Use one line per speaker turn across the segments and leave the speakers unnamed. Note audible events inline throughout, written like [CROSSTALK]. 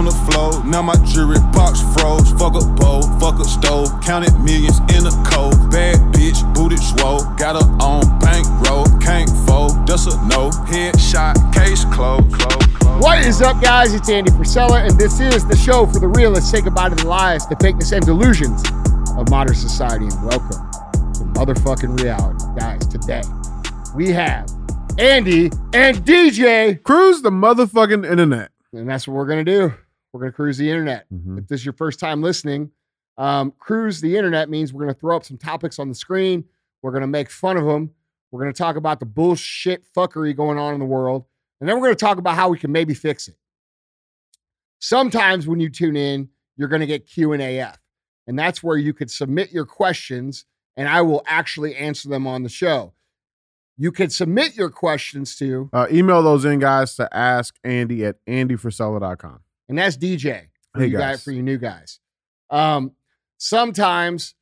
on the floor. Now my jewelry box froze. Fuck a bowl, fuck a stove. Counted millions in a cold. Bad bitch, booted swole. Got her on bankroll. Can't fold, that's a no. Headshot, case closed. Close, close.
What is up, guys? It's Andy Frisella, and this is the show for the realists. Say goodbye to the lies, the fakeness, and delusions of modern society, and welcome to motherfucking reality. Guys, today we have Andy and DJ,
Cruise the motherfucking internet.
and that's what we're going to do. We're going to cruise the internet.
Mhm.
If this is your first time listening, um, cruise the internet means we're going to throw up some topics on the screen. We're going to make fun of them. We're going to talk about the bullshit fuckery going on in the world. And then we're going to talk about how we can maybe fix it. Sometimes when you tune in, you're going to get Q&AF. And that's where you could submit your questions and I will actually answer them on the show. You can submit your questions to,
Uh, email those in, guys, to ask Andy at andyfrisella.com.
and that's DJ for
Hey,
you guys,
guys.
for you new guys. Um, sometimes,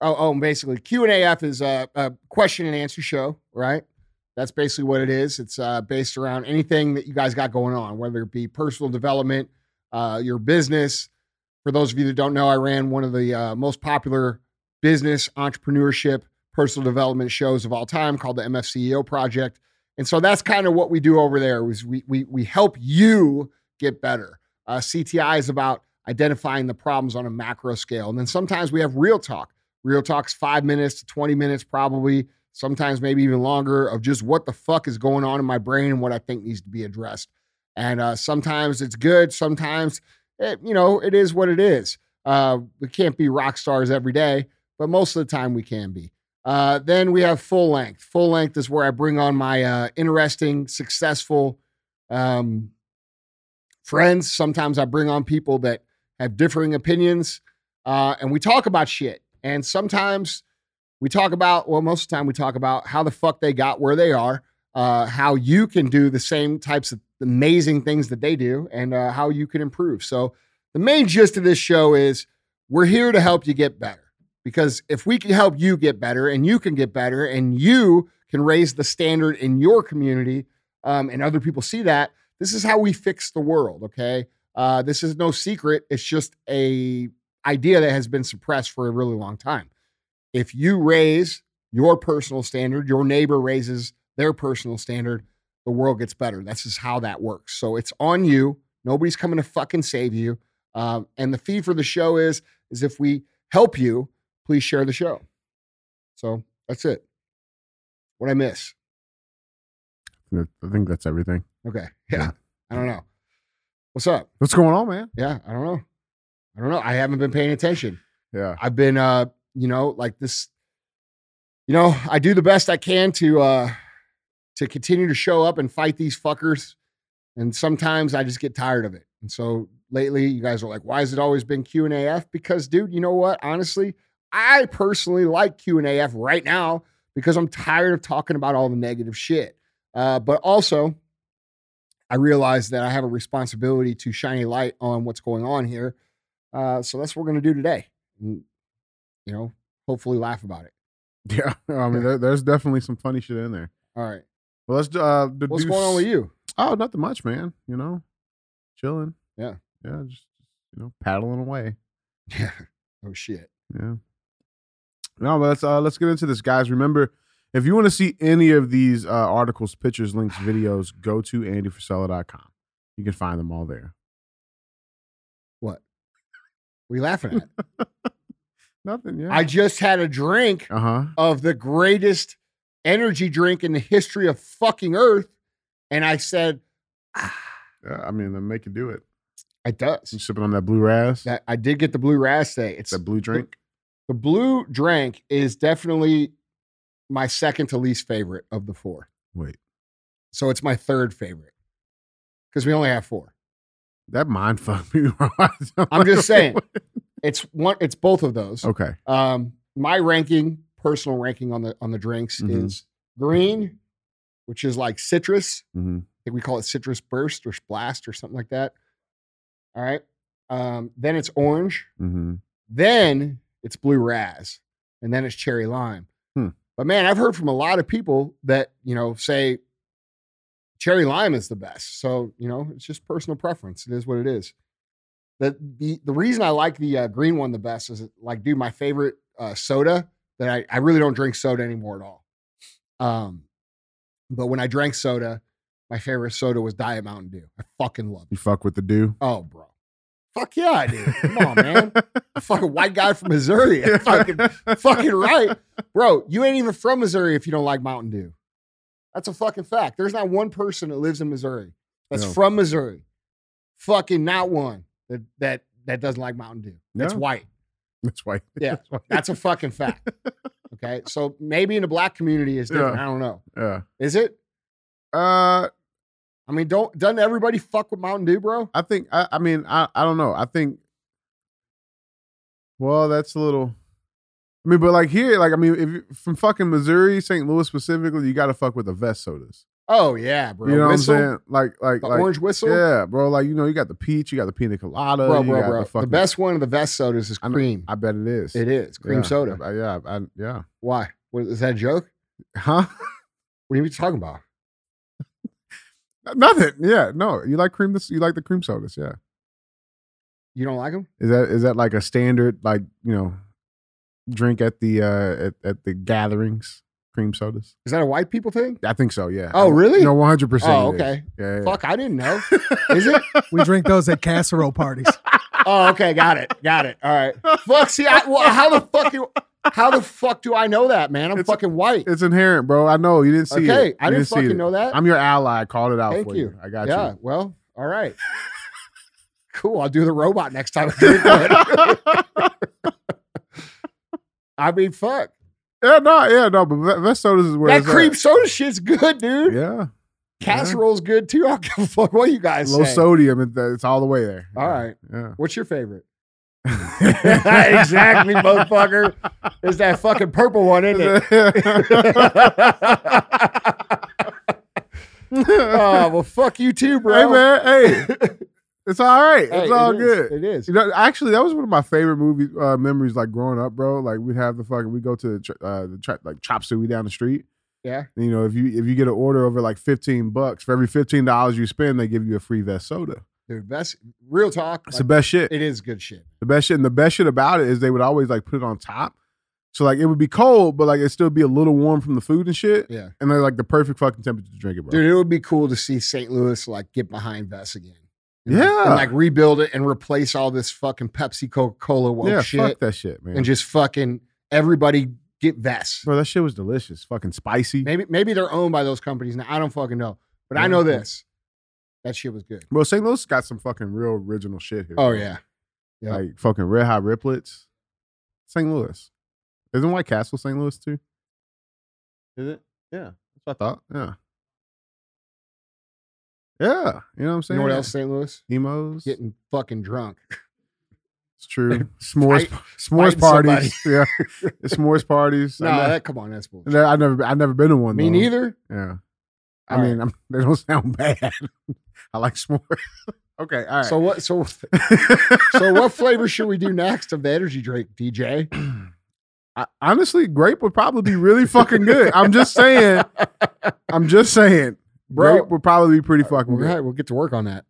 oh, oh, and basically Q and AF is a, a question and answer show, right? That's basically what it is. It's uh, based around anything that you guys got going on, whether it be personal development, uh, your business. For those of you that don't know, I ran one of the uh, most popular business entrepreneurship personal development shows of all time called the MFCEO Project. And so that's kind of what we do over there. Was we we we help you get better. Uh, CTI is about identifying the problems on a macro scale, and then sometimes we have real talk. Real talk's five minutes to twenty minutes, probably. Sometimes maybe even longer of just what the fuck is going on in my brain and what I think needs to be addressed. And uh, sometimes it's good. Sometimes it, you know it is what it is. Uh, we can't be rock stars every day, but most of the time we can be. Uh, then we have full length. Full length is where I bring on my uh, interesting, successful um, friends. Sometimes I bring on people that have differing opinions, uh, and we talk about shit. And sometimes we talk about, well, most of the time we talk about how the fuck they got where they are, uh, how you can do the same types of amazing things that they do, and uh, how you can improve. So the main gist of this show is we're here to help you get better. Because if we can help you get better and you can get better and you can raise the standard in your community um, and other people see that, this is how we fix the world. Okay. Uh, this is no secret. It's just a idea that has been suppressed for a really long time. If you raise your personal standard, your neighbor raises their personal standard, the world gets better. That's just how that works. So it's on you. Nobody's coming to fucking save you. Um, and the fee for the show is is if we help you, please share the show. So that's it. What I miss?
I think that's everything.
Okay. [LAUGHS] Yeah.
Yeah.
I don't know. What's up?
What's going on, man?
Yeah. I don't know. I don't know. I haven't been paying attention.
Yeah.
I've been, uh, you know, like this. You know, I do the best I can to uh, to continue to show up and fight these fuckers, and sometimes I just get tired of it. And so lately, you guys are like, "Why has it always been Q and AF?" Because, dude, you know what? Honestly, I personally like Q and AF right now because I'm tired of talking about all the negative shit. Uh, but also, I realize that I have a responsibility to shine a light on what's going on here. Uh, so that's what we're going to do today. And, you know, hopefully laugh about it. [LAUGHS]
Yeah. I mean, there, there's definitely some funny shit in there.
All right.
Well, let's uh,
What's going on with you?
Oh, nothing much, man. You know, chilling.
Yeah.
Yeah. Just, you know, paddling away. [LAUGHS]
Yeah. Oh, shit.
Yeah. No, but let's uh let's get into this, guys. Remember, if you want to see any of these uh, articles, pictures, links, videos, go to andyfrisella.com. You can find them all there.
What? What are you laughing at? [LAUGHS]
Nothing, yeah.
I just had a drink
uh huh.
of the greatest energy drink in the history of fucking Earth. And I said, ah,
Yeah, I mean, then make it do it.
it does.
You sipping on that blue ras,
That I did get the blue ras today. It's
that blue drink.
the blue drink is definitely my second to least favorite of the four.
Wait,
So it's my third favorite because we only have four.
that mind fucked me. [LAUGHS]
I'm just saying. It's one. It's both of those.
Okay.
Um, my ranking, personal ranking on the on the drinks
Mhm.
is green, which is like citrus.
hmm
I think we call it citrus burst or blast or something like that. All right. Um, then it's orange.
hmm
Then it's blue raz, and then it's cherry lime. But man, I've heard from a lot of people that you know say cherry lime is the best. So you know, it's just personal preference. It is what it is. the the the reason I like the uh, green one the best is like, dude, my favorite uh, soda that I I really don't drink soda anymore at all. Um, but when I drank soda, my favorite soda was Diet Mountain Dew. I fucking love
You fuck with the dew?
Oh, bro. Fuck yeah, I do. Come on, man. A fucking white guy from Missouri. I'm [LAUGHS] fucking fucking right. Bro, you ain't even from Missouri if you don't like Mountain Dew. That's a fucking fact. There's not one person that lives in Missouri that's
No.
from Missouri. Fucking not one that that that doesn't like Mountain Dew. That's
No.
white.
That's white. [LAUGHS]
Yeah,
That's why.
That's a fucking fact. [LAUGHS] Okay. So maybe in the black community is different.
Yeah.
I don't know.
yeah.
Is it?
Uh,
I mean, don't doesn't everybody fuck with Mountain Dew, bro?
I think I, I mean I, I don't know. I think well, that's a little I mean, but like here, like I mean, if you from fucking Missouri, St. Louis specifically, you gotta fuck with the Vess sodas.
Oh yeah, bro.
You know
Whistle,
what I'm saying? Like like
The
like
orange whistle.
Yeah, bro. Like you know, you got the peach, you got the pina colada,
bro,
you
bro,
got
bro.
The,
The, best one of the best sodas is
I
cream.
I bet it is.
it is cream
Yeah.
soda.
I- yeah, I, yeah.
Why? What, is that a joke?
Huh? [LAUGHS]
What are you talking about?
Nothing. Yeah, no. You like cream? This you like the cream sodas? Yeah.
You don't like them?
Is that is that like a standard like you know drink at the uh at, at the gatherings? Cream sodas.
Is that a white people thing?
I think so. Yeah.
Oh, really?
No, one hundred percent.
Oh, okay.
Yeah. yeah.
Fuck, I didn't know. [LAUGHS] Is it?
We drink those at casserole parties.
Oh, okay, got it, got it. All right. Fuck. See, I, well, how the fuck do how the fuck do I know that, man? I'm
It's-
fucking white.
It's inherent, bro. I know you didn't see it.
Okay,
You
I didn't
see
fucking
it.
know that.
I'm your ally. I called it out
Thank
for
you.
you. I got you.
yeah.
you.
Well, all right. [LAUGHS] cool. I'll do the robot next time. I drink one. [LAUGHS] I mean, fuck.
Yeah, no, yeah, no, but Vess sodas is where
That cream
at.
soda shit's good, dude.
Yeah,
Casserole's good too. I don't give a fuck what you guys
low
say.
sodium. It, it's all the way there.
All right.
Yeah.
What's your favorite? [LAUGHS] exactly, motherfucker. There's that fucking purple one, isn't it? [LAUGHS] oh well, fuck you too, bro.
Hey man, hey, [LAUGHS] it's all right.
Hey,
It's all
it is.
good.
It is.
You know, actually, that was one of my favorite movie uh, memories. Like growing up, bro. Like we'd have the fucking we go to the, uh, the ch- like chop suey down the street.
Yeah.
You know, if you if you get an order over like fifteen bucks for every fifteen dollars you spend, they give you a free Vess soda.
Dude, best real talk.
It's
like,
the best shit.
it is good shit.
The best shit, and the best shit about it is they would always like put it on top. So like it would be cold, but like it'd still be a little warm from the food and shit.
Yeah.
And they're like the perfect fucking temperature to drink it, bro.
Dude, it would be cool to see St. Louis like get behind Vess again. And, like-
Yeah.
And like rebuild it and replace all this fucking Pepsi Coca Cola
yeah,
shit
fuck that shit, man.
and just fucking everybody get Vess.
bro, that shit was delicious. Fucking spicy.
Maybe maybe they're owned by those companies now. I don't fucking know. But I know this. That shit was good.
Bro, St. Louis got some fucking real original shit here.
Oh
bro.
yeah. Yeah.
Like fucking red hot riplets. St. Louis. Isn't White Castle St. Louis too? Is it? Yeah. That's what I thought. Yeah. Yeah. You know what I'm
You
saying?
know what else, St. Louis?
Imo's.
Getting fucking drunk.
It's true. [LAUGHS] S'mores,
Fight-
s'mores
fighting somebody.
parties. yeah, s'mores parties. [LAUGHS]
No,
I never,
that come on, that's bullshit.
I never, I never been to one.
Me
though.
neither.
Yeah, I
All
mean, I'm, [LAUGHS] they don't sound bad. [LAUGHS] I like s'mores. [LAUGHS] okay, all right.
So what so so what flavor should we do next of the energy drink, DJ? [CLEARS THROAT]
I, honestly, grape would probably be really fucking good. I'm just saying. I'm just saying.
Bro.
grape would probably be pretty uh, fucking
All
good.
we'll get to work on that.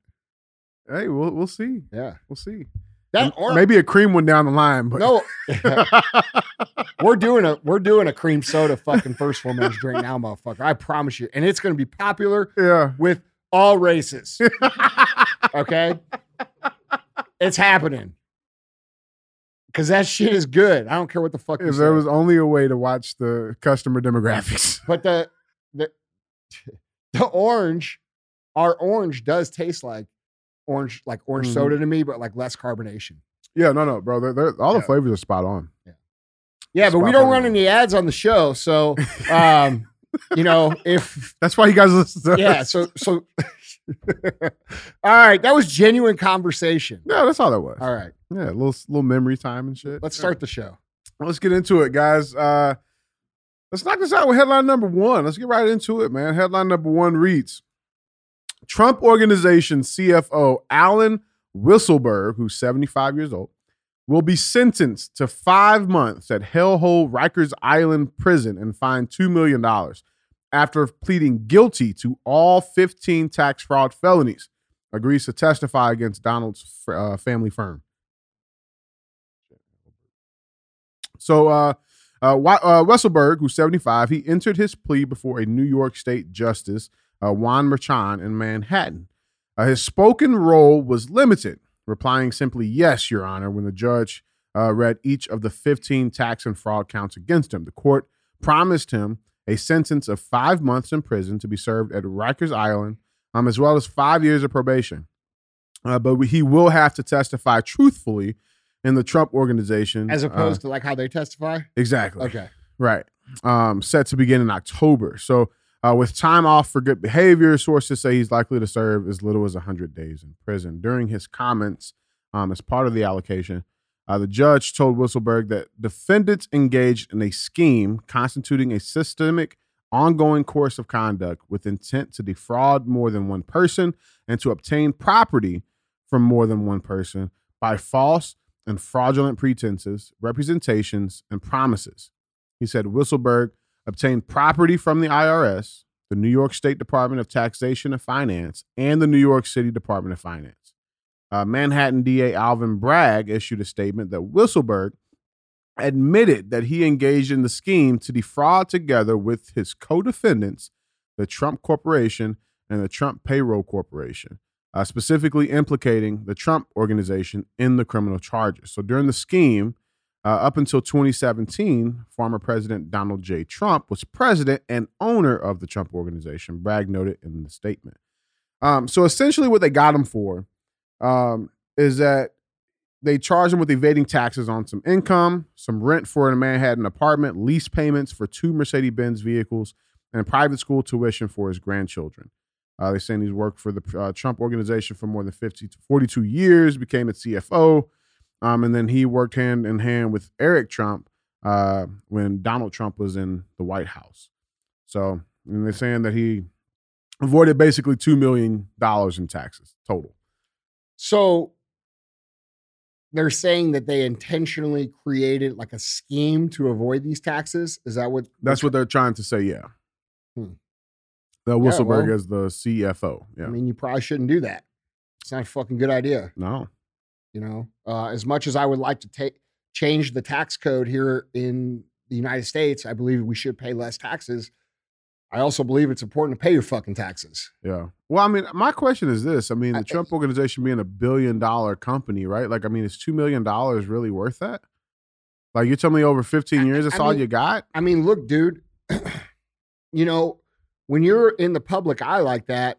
Hey, we'll we'll see.
Yeah.
We'll see.
That or
Maybe a cream one down the line, but
no, [LAUGHS] we're doing a we're doing a cream soda fucking first full minutes drink now, motherfucker. I promise you. And it's gonna be popular
yeah.
with all races. [LAUGHS] Okay? It's happening. Cause that shit is good. I don't care what the fuck
If there was only a way to watch the customer demographics. [LAUGHS]
but the the the orange, our orange does taste like orange, like orange
Mhm.
soda to me, but like less carbonation.
Yeah, no, no, bro. They're, they're, all the flavors are spot on.
Yeah, but we don't run any ads on the show, so um, you know if [LAUGHS]
That's why you guys listen to
yeah,
us.
so so. [LAUGHS] all right, that was genuine conversation.
Yeah, that's all that was.
All right,
Yeah, a little little memory time and shit.
let's
Yeah.
start the show.
Let's get into it, guys. Uh, let's knock this out with headline number one. Let's get right into it, man. Headline number one reads Trump Organization CFO Alan Whistleberg, who's 75 years old, will be sentenced to five months at Hellhole Rikers Island prison and fined $2 million after pleading guilty to all 15 tax fraud felonies, agrees to testify against Donald's uh, family firm. So, uh, uh, uh, Weisselberg, who's 75, he entered his plea before a New York State Justice, uh, Juan Merchan, in Manhattan. Uh, his spoken role was limited, replying simply, Yes, Your Honor, when the judge uh, read each of the 15 tax and fraud counts against him. The court promised him a sentence of five months in prison to be served at Rikers Island, um, as well as five years of probation. Uh, but he will have to testify truthfully in the Trump organization.
As opposed uh, to like how they testify?
Exactly.
Okay.
Right. Um, set to begin in October. So, uh, with time off for good behavior, sources say he's likely to serve as little as 100 days in prison. During his comments um, as part of the allocution, uh, the judge told Weisselberg that defendants engaged in a scheme constituting a systemic, ongoing course of conduct with intent to defraud more than one person and to obtain property from more than one person by false and fraudulent pretenses, representations, and promises. He said Weisselberg obtained property from the IRS, the New York State Department of Taxation and Finance, and the New York City Department of Finance. Uh, Manhattan DA Alvin Bragg issued a statement that Weisselberg admitted that he engaged in the scheme to defraud together with his co defendants, the Trump Corporation and the Trump Payroll Corporation uh, specifically implicating the Trump organization in the criminal charges. So during the scheme, uh, up until 2017, former President Donald J. Trump was president and owner of the Trump organization, Bragg noted in the statement. Um, so essentially, what they got him for um, is that they charged him with evading taxes on some income, some rent for a Manhattan apartment, lease payments for two Mercedes Benz vehicles, and private school tuition for his grandchildren. Uh, they're saying he's worked for the uh, Trump organization for more than 50 to 42 years, became its CFO. Um, and then he worked hand in hand with Eric Trump uh, when Donald Trump was in the White House. So, and they're saying that he avoided basically $2 million in taxes total.
So they're saying that they intentionally created like a scheme to avoid these taxes. Is that what?
That's what they're trying to say. Yeah. Hmm. The Weisselberg yeah, well, the CFO. Yeah. I
mean, you probably shouldn't do that. It's not a fucking good idea.
No.
You know, uh, as much as I would like to take change the tax code here in the United States, I believe we should pay less taxes. I also believe it's important to pay your fucking taxes.
Yeah. Well, I mean, my question is this. I mean, the I, Trump organization being a billion dollar company, right? Like, I mean, is $2 million really worth that? Like, you tell me over 15 years, that's I, all mean, you got?
I mean, look, dude, [CLEARS THROAT] you know, when you're in the public eye like that,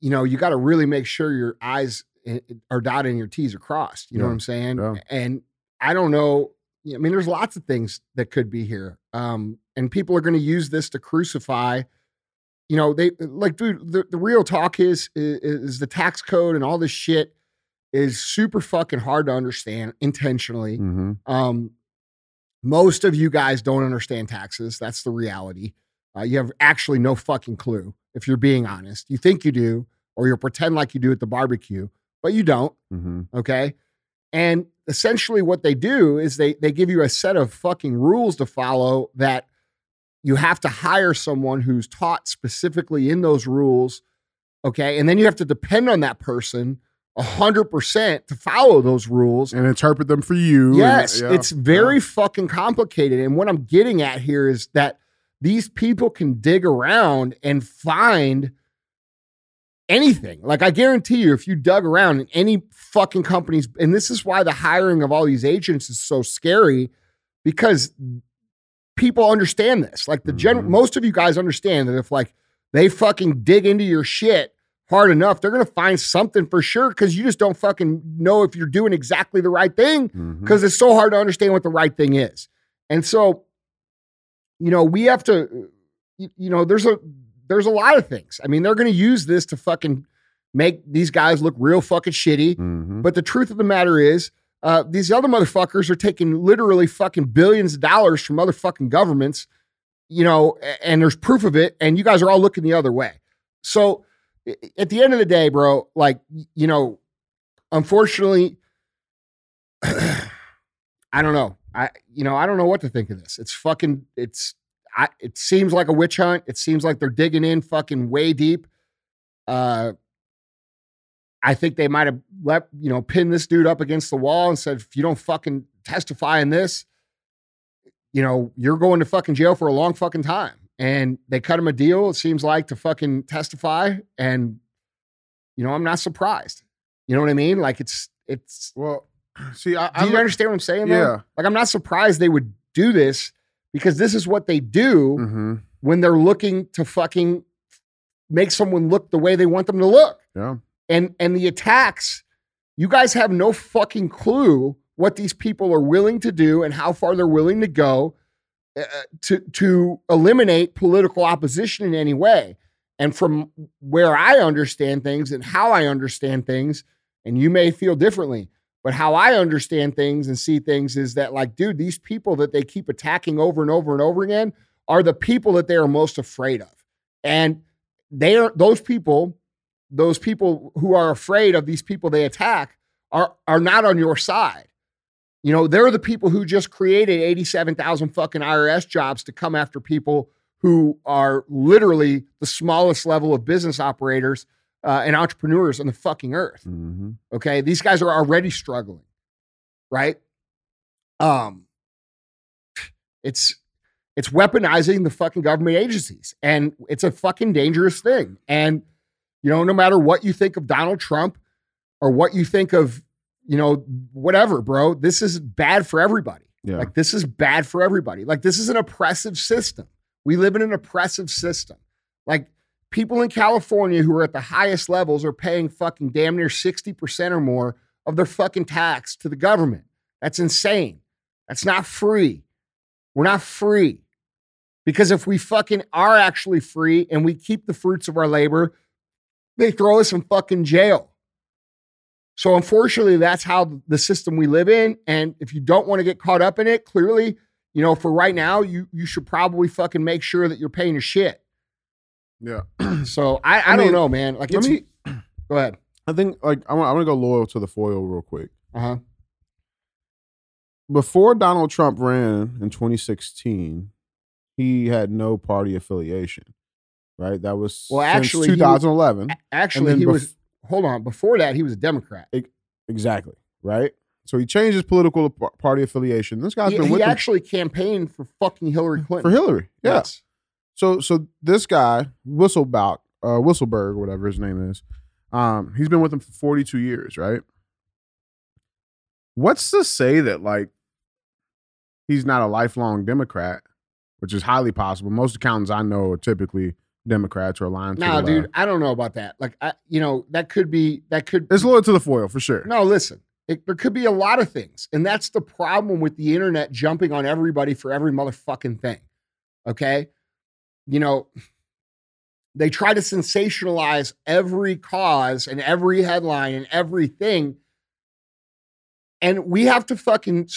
you know, you got to really make sure your I's are dotted and your T's are crossed. You yeah. know what I'm saying? Yeah. And I don't know. I mean, there's lots of things that could be here. Um, and people are going to use this to crucify. You know, they like, dude. The, the real talk is, is is the tax code and all this shit is super fucking hard to understand intentionally. Mm-hmm. Um, most of you guys don't understand taxes. That's the reality. Uh, you have actually no fucking clue if you're being honest. You think you do, or you'll pretend like you do at the barbecue, but you don't. Mm-hmm. Okay. And essentially, what they do is they they give you a set of fucking rules to follow that you have to hire someone who's taught specifically in those rules. Okay. And then you have to depend on that person a hundred percent to follow those rules
and interpret them for you.
Yes, and, yeah, it's very yeah. fucking complicated. And what I'm getting at here is that these people can dig around and find anything. Like I guarantee you, if you dug around in any fucking companies, and this is why the hiring of all these agents is so scary, because people understand this. Like the general, mm-hmm. most of you guys understand that if like they fucking dig into your shit hard enough, they're gonna find something for sure because you just don't fucking know if you're doing exactly the right thing because mm-hmm. it's so hard to understand what the right thing is. And so you know, we have to, you know, there's a there's a lot of things. I mean, they're going to use this to fucking make these guys look real fucking shitty. Mm-hmm. But the truth of the matter is, uh, these other motherfuckers are taking literally fucking billions of dollars from other fucking governments, you know, and there's proof of it. And you guys are all looking the other way. So at the end of the day, bro, like, you know, unfortunately, [SIGHS] I don't know. I you know I don't know what to think of this. It's fucking it's I it seems like a witch hunt. It seems like they're digging in fucking way deep. Uh I think they might have let, you know, pinned this dude up against the wall and said, if you don't fucking testify in this, you know, you're going to fucking jail for a long fucking time. And they cut him a deal, it seems like, to fucking testify. And, you know, I'm not surprised. You know what I mean? Like it's, it's,
Well, [CLEARS THROAT] see, I,
do you understand what I'm saying? though?
Yeah.
Like I'm not surprised they would do this because this is what they do
Mhm.
when they're looking to fucking make someone look the way they want them to look.
Yeah.
And and the attacks, you guys have no fucking clue what these people are willing to do and how far they're willing to go uh, to to eliminate political opposition in any way. And from where I understand things and how I understand things, and you may feel differently, but how I understand things and see things is that, like, dude, these people that they keep attacking over and over and over again are the people that they are most afraid of. And they are those people, those people who are afraid of these people they attack are are not on your side. You know, they're the people who just created 87,000 fucking IRS jobs to come after people who are literally the smallest level of business operators uh, and entrepreneurs on the fucking earth.
Mhm.
Okay. These guys are already struggling. Right. Um, it's it's weaponizing the fucking government agencies. And it's a fucking dangerous thing. And, you know, no matter what you think of Donald Trump or what you think of, you know, whatever, bro, this is bad for everybody.
Yeah.
Like this is bad for everybody. Like this is an oppressive system. We live in an oppressive system. Like people in California who are at the highest levels are paying fucking damn near 60% or more of their fucking tax to the government. That's insane. That's not free. We're not free. Because if we fucking are actually free and we keep the fruits of our labor, they throw us in fucking jail. So unfortunately, that's how the system we live in. And if you don't want to get caught up in it, clearly, you know, for right now, you you should probably fucking make sure that you're paying your shit.
Yeah. [CLEARS THROAT]
So I, I,
I
don't know, man. Like,
Let me. [CLEARS THROAT]
go ahead.
I think like I want. I want to go loyal to the foil real quick.
Uh huh.
Before Donald Trump ran in 2016, he had no party affiliation. Right. That was
Well, actually, he was-
2011.
Actually, he
bef-
was. Hold on. Before that, he was a Democrat.
exactly. Right. So he changed his political party affiliation. This guy's
He,
been
he actually campaigned for fucking Hillary Clinton.
for Hillary. Yeah.
Yes.
So so this guy Whistleback, uh, Whistleberg, whatever his name is, um, he's been with him for 42 years, right? What's to say that like he's not a lifelong Democrat, which is highly possible. Most accountants I know are typically Democrats or aligned. to
No,
the
dude. I don't know about that. Like, I, you know, that could be that could.
it's loyal to the foil for sure.
No, listen. It, there could be a lot of things, and that's the problem with the internet jumping on everybody for every motherfucking thing. Okay, you know, they try to sensationalize every cause and every headline and everything, and we have to fucking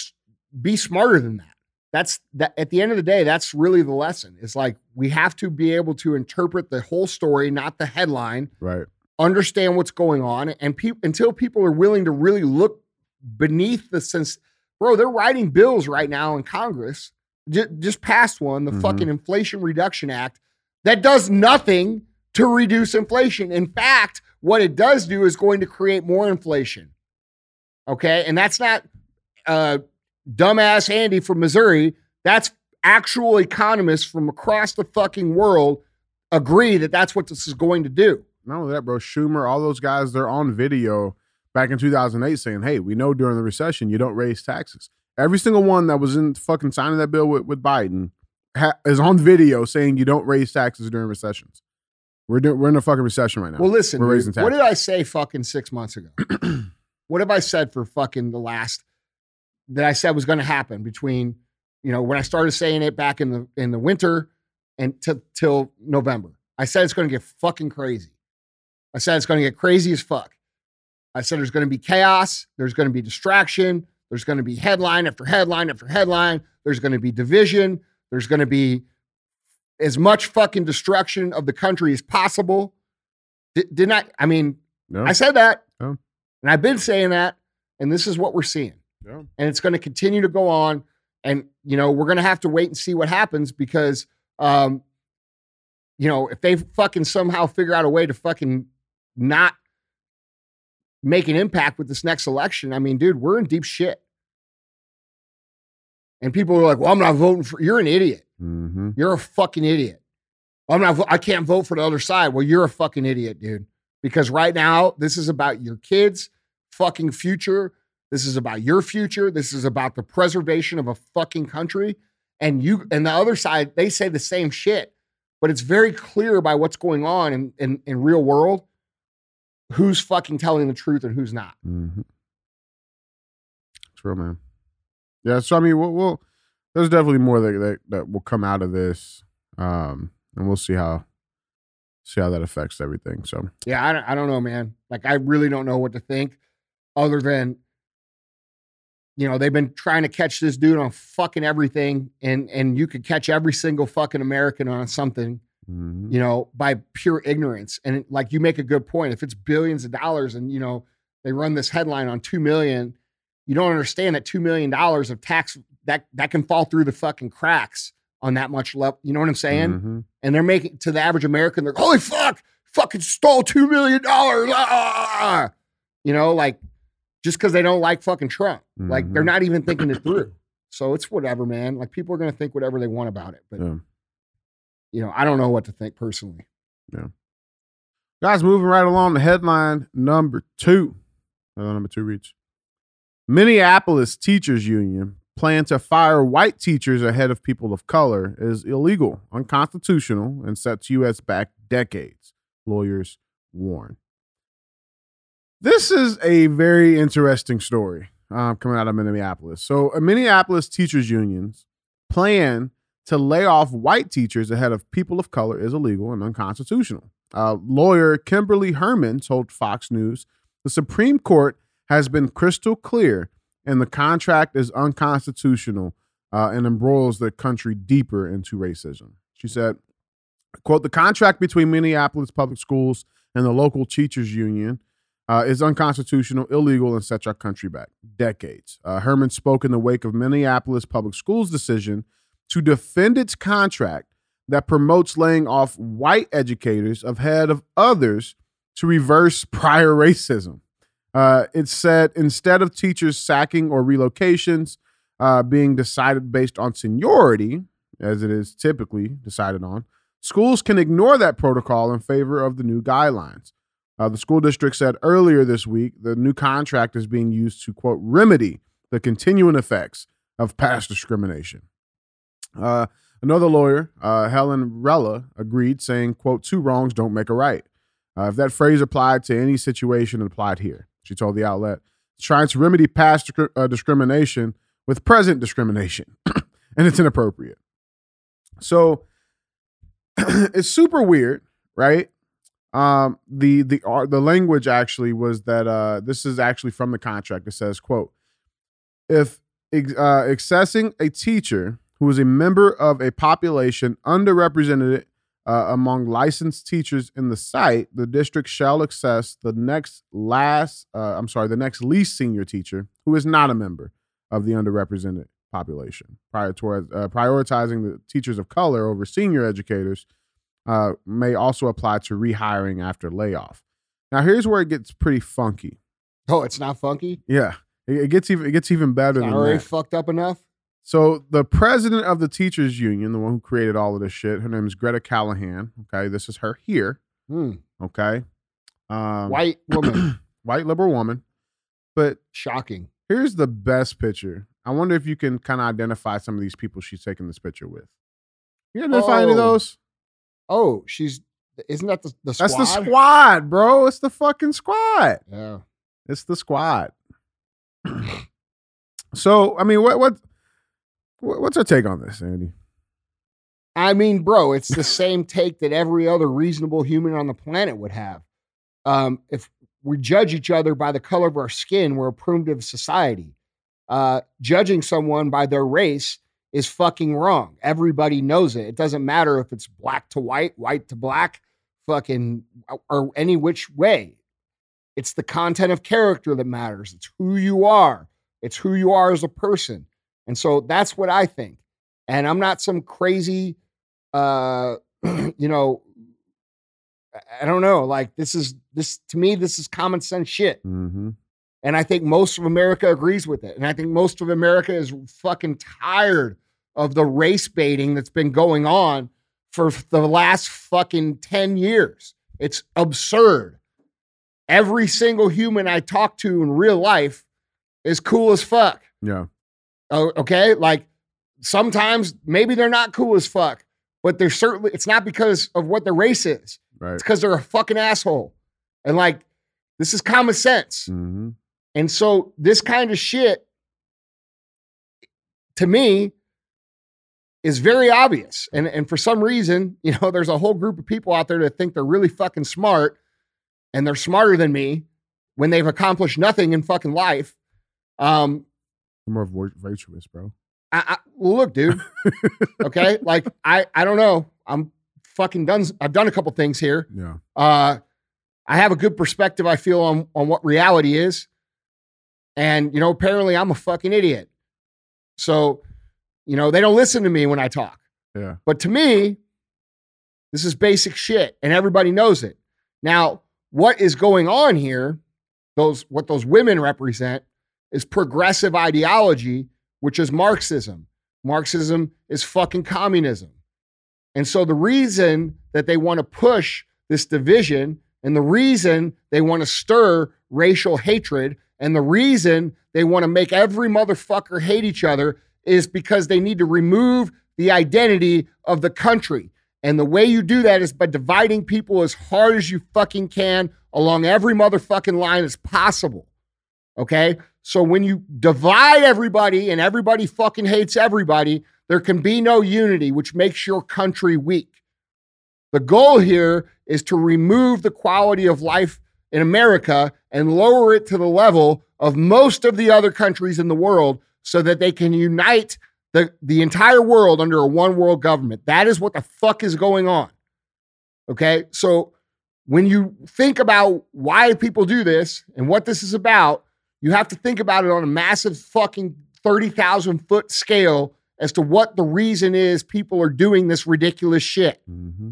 be smarter than that. That's that. At the end of the day, that's really the lesson. It's like we have to be able to interpret the whole story, not the headline
Right.
understand what's going on and people until people are willing to really look beneath the sense bro they're writing bills right now in congress just passed one the
Mhm.
fucking inflation reduction act that does nothing to reduce inflation. In fact what it does do is going to create more inflation. Okay? And that's not uh dumbass andy from missouri. That's actual economists from across the fucking world agree that that's what this is going to do.
Not only that, bro, Schumer, all those guys, they're on video back in 2008 saying, hey, we know during the recession you don't raise taxes. Every single one that was in fucking signing that bill with, with Biden ha- is on video saying you don't raise taxes during recessions. We're, do- we're in a fucking recession right now.
Well, listen,
We're
dude,
raising
what did I say fucking six months ago? [CLEARS THROAT] what have I said for fucking the last that I said was going to happen between, you know, when I started saying it back in the in the winter and t- till November? I said it's going to get fucking crazy. I said it's going to get crazy as fuck. I said there's going to be chaos. There's going to be distraction. There's going to be headline after headline after headline. There's going to be division. There's going to be as much fucking destruction of the country as possible. Did, didn't I? I mean,
No?
I said that.
Yeah.
And I've been saying that. And this is what we're seeing.
Yeah.
And it's going to continue to go on. And, you know, we're going to have to wait and see what happens because, um, you know, if they fucking somehow figure out a way to fucking not make an impact with this next election, I mean, dude, we're in deep shit. And people are like, "Well, I'm not voting for." You're an idiot.
Mm-hmm.
You're a fucking idiot. I'm not. I can't vote for the other side. Well, you're a fucking idiot, dude. Because right now, this is about your kids' fucking future. This is about your future. This is about the preservation of a fucking country. And you and the other side, they say the same shit, but it's very clear by what's going on in in, in real world who's fucking telling the truth and who's not.
Mm-hmm. True, man. Yeah, so I mean, we'll, we'll there's definitely more that, that that will come out of this, um, and we'll see how see how that affects everything. So
Yeah, I don't, I don't know, man. Like, I really don't know what to think other than, you know, they've been trying to catch this dude on fucking everything. And, and you could catch every single fucking American on something,
mhm.
you know, by pure ignorance. And it- like, you make a good point. If it's billions of dollars and, you know, they run this headline on 2 million, you don't understand that $2 million of tax that, that can fall through the fucking cracks on that much level. You know what I'm saying?
Mhm.
and they're making to the average American, they're holy fuck, fucking stole two million dollars. Ah! You know, like just because they don't like fucking Trump. Like they're
Mhm.
not even thinking it through. So it's whatever, man. Like people are gonna think whatever they want about it. But
Yeah.
You know, I don't know what to think personally. Yeah.
Guys, moving right along to headline number two. Headline number two reads Minneapolis Teachers Union plan to fire white teachers ahead of people of color is illegal, unconstitutional, and sets U.S. back decades, lawyers warn. This is a very interesting story um, coming out of Minneapolis. So, a Minneapolis teachers unions plan to lay off white teachers ahead of people of color is illegal and unconstitutional. Uh, lawyer Kimberly Hermann told Fox News the Supreme Court has been crystal clear and the contract is unconstitutional uh, and embroils the country deeper into racism. She said, quote, the contract between Minneapolis public schools and the local teachers union uh, is unconstitutional, illegal, and sets our country back decades. Uh, Hermann spoke in the wake of Minneapolis public schools' decision to defend its contract that promotes laying off white educators ahead of others to reverse [LAUGHS] prior racism. Uh, it said instead of teachers sacking or relocations uh, being decided based on seniority, as it is typically decided on, schools can ignore that protocol in favor of the new guidelines. Uh, the school district said earlier this week the new contract is being used to, quote, remedy the continuing effects of past discrimination. Uh, another lawyer, uh, Helen Rella, agreed, saying, quote, two wrongs don't make a right. Uh, if that phrase applied to any situation, it applied here. She told the outlet, trying to remedy past uh, discrimination with present discrimination, [CLEARS THROAT] and it's inappropriate. So [CLEARS THROAT] it's super weird, right? Um, the the art the language actually was that uh, this is actually from the contract. It says, "quote If ex- uh, accessing a teacher who is a member of a population underrepresented uh, among licensed teachers in the site, the district shall access the next last, uh, I'm sorry, the next least senior teacher who is not a member of the underrepresented population. Prior to, uh, prioritizing the teachers of color over senior educators uh, may also apply to rehiring after layoff. Now, here's where it gets pretty funky.
Oh, it's not funky.
Yeah, it, it gets even it gets even better
It's
than
already
that.
fucked up enough.
So the president of the teachers union, the one who created all of this shit, her name is Greta Callahan. Okay, this is her here.
Hmm.
Okay, um,
White [CLEARS THROAT] woman,
white liberal woman. But
shocking.
here's the best picture. I wonder if you can kind of identify some of these people she's taking this picture with. You identify any of
Oh.
those?
Oh, she's isn't that the, the squad?
That's the squad, bro. It's the fucking squad.
Yeah.
It's the squad. [CLEARS THROAT] so, I mean, what what- what's our take on this, Andy?
I mean, bro, it's the same take that every other reasonable human on the planet would have. Um, if we judge each other by the color of our skin, we're a primitive society. Uh, judging someone by their race is fucking wrong. Everybody knows it. It doesn't matter if it's black to white, white to black, fucking, or any which way. It's the content of character that matters. It's who you are. It's who you are as a person. And so that's what I think. And I'm not some crazy, uh, [CLEARS THROAT] you know, I- don't know. Like this is this to me, this is common sense shit.
Mm-hmm.
And I think most of America agrees with it. And I think most of America is fucking tired of the race baiting that's been going on for the last fucking 10 years. It's absurd. Every single human I talk to in real life is cool as fuck.
Yeah.
Oh, okay. Like sometimes maybe they're not cool as fuck, but they're certainly, it's not because of what their race is.
Right.
It's because they're a fucking asshole. And like, this is common sense.
Mm-hmm.
And so this kind of shit, to me, is very obvious. And, and for some reason, [LAUGHS] you know, there's a whole group of people out there that think they're really fucking smart and they're smarter than me when they've accomplished nothing in fucking life. Um,
I'm more vir- virtuous, bro.
I, I well, look, dude. okay, [LAUGHS] like I, I don't know. I'm fucking done. I've done a couple things here.
Yeah.
Uh, I have a good perspective. I feel on on what reality is, and you know, apparently, I'm a fucking idiot. So, you know, they don't listen to me when I talk.
Yeah.
But to me, this is basic shit, and everybody knows it. Now, what is going on here? Those what those women represent is progressive ideology, which is Marxism. Marxism is fucking communism. And so the reason that they want to push this division and the reason they want to stir racial hatred and the reason they want to make every motherfucker hate each other is because they need to remove the identity of the country. And the way you do that is by dividing people as hard as you fucking can along every motherfucking line as possible. Okay? So when you divide everybody and everybody fucking hates everybody, there can be no unity, which makes your country weak. The goal here is to remove the quality of life in America and lower it to the level of most of the other countries in the world so that they can unite the, the entire world under a one world government. That is what the fuck is going on. Okay. So when you think about why people do this and what this is about, you have to think about it on a massive fucking 30,000 foot scale as to what the reason is people are doing this ridiculous shit.
Mm-hmm.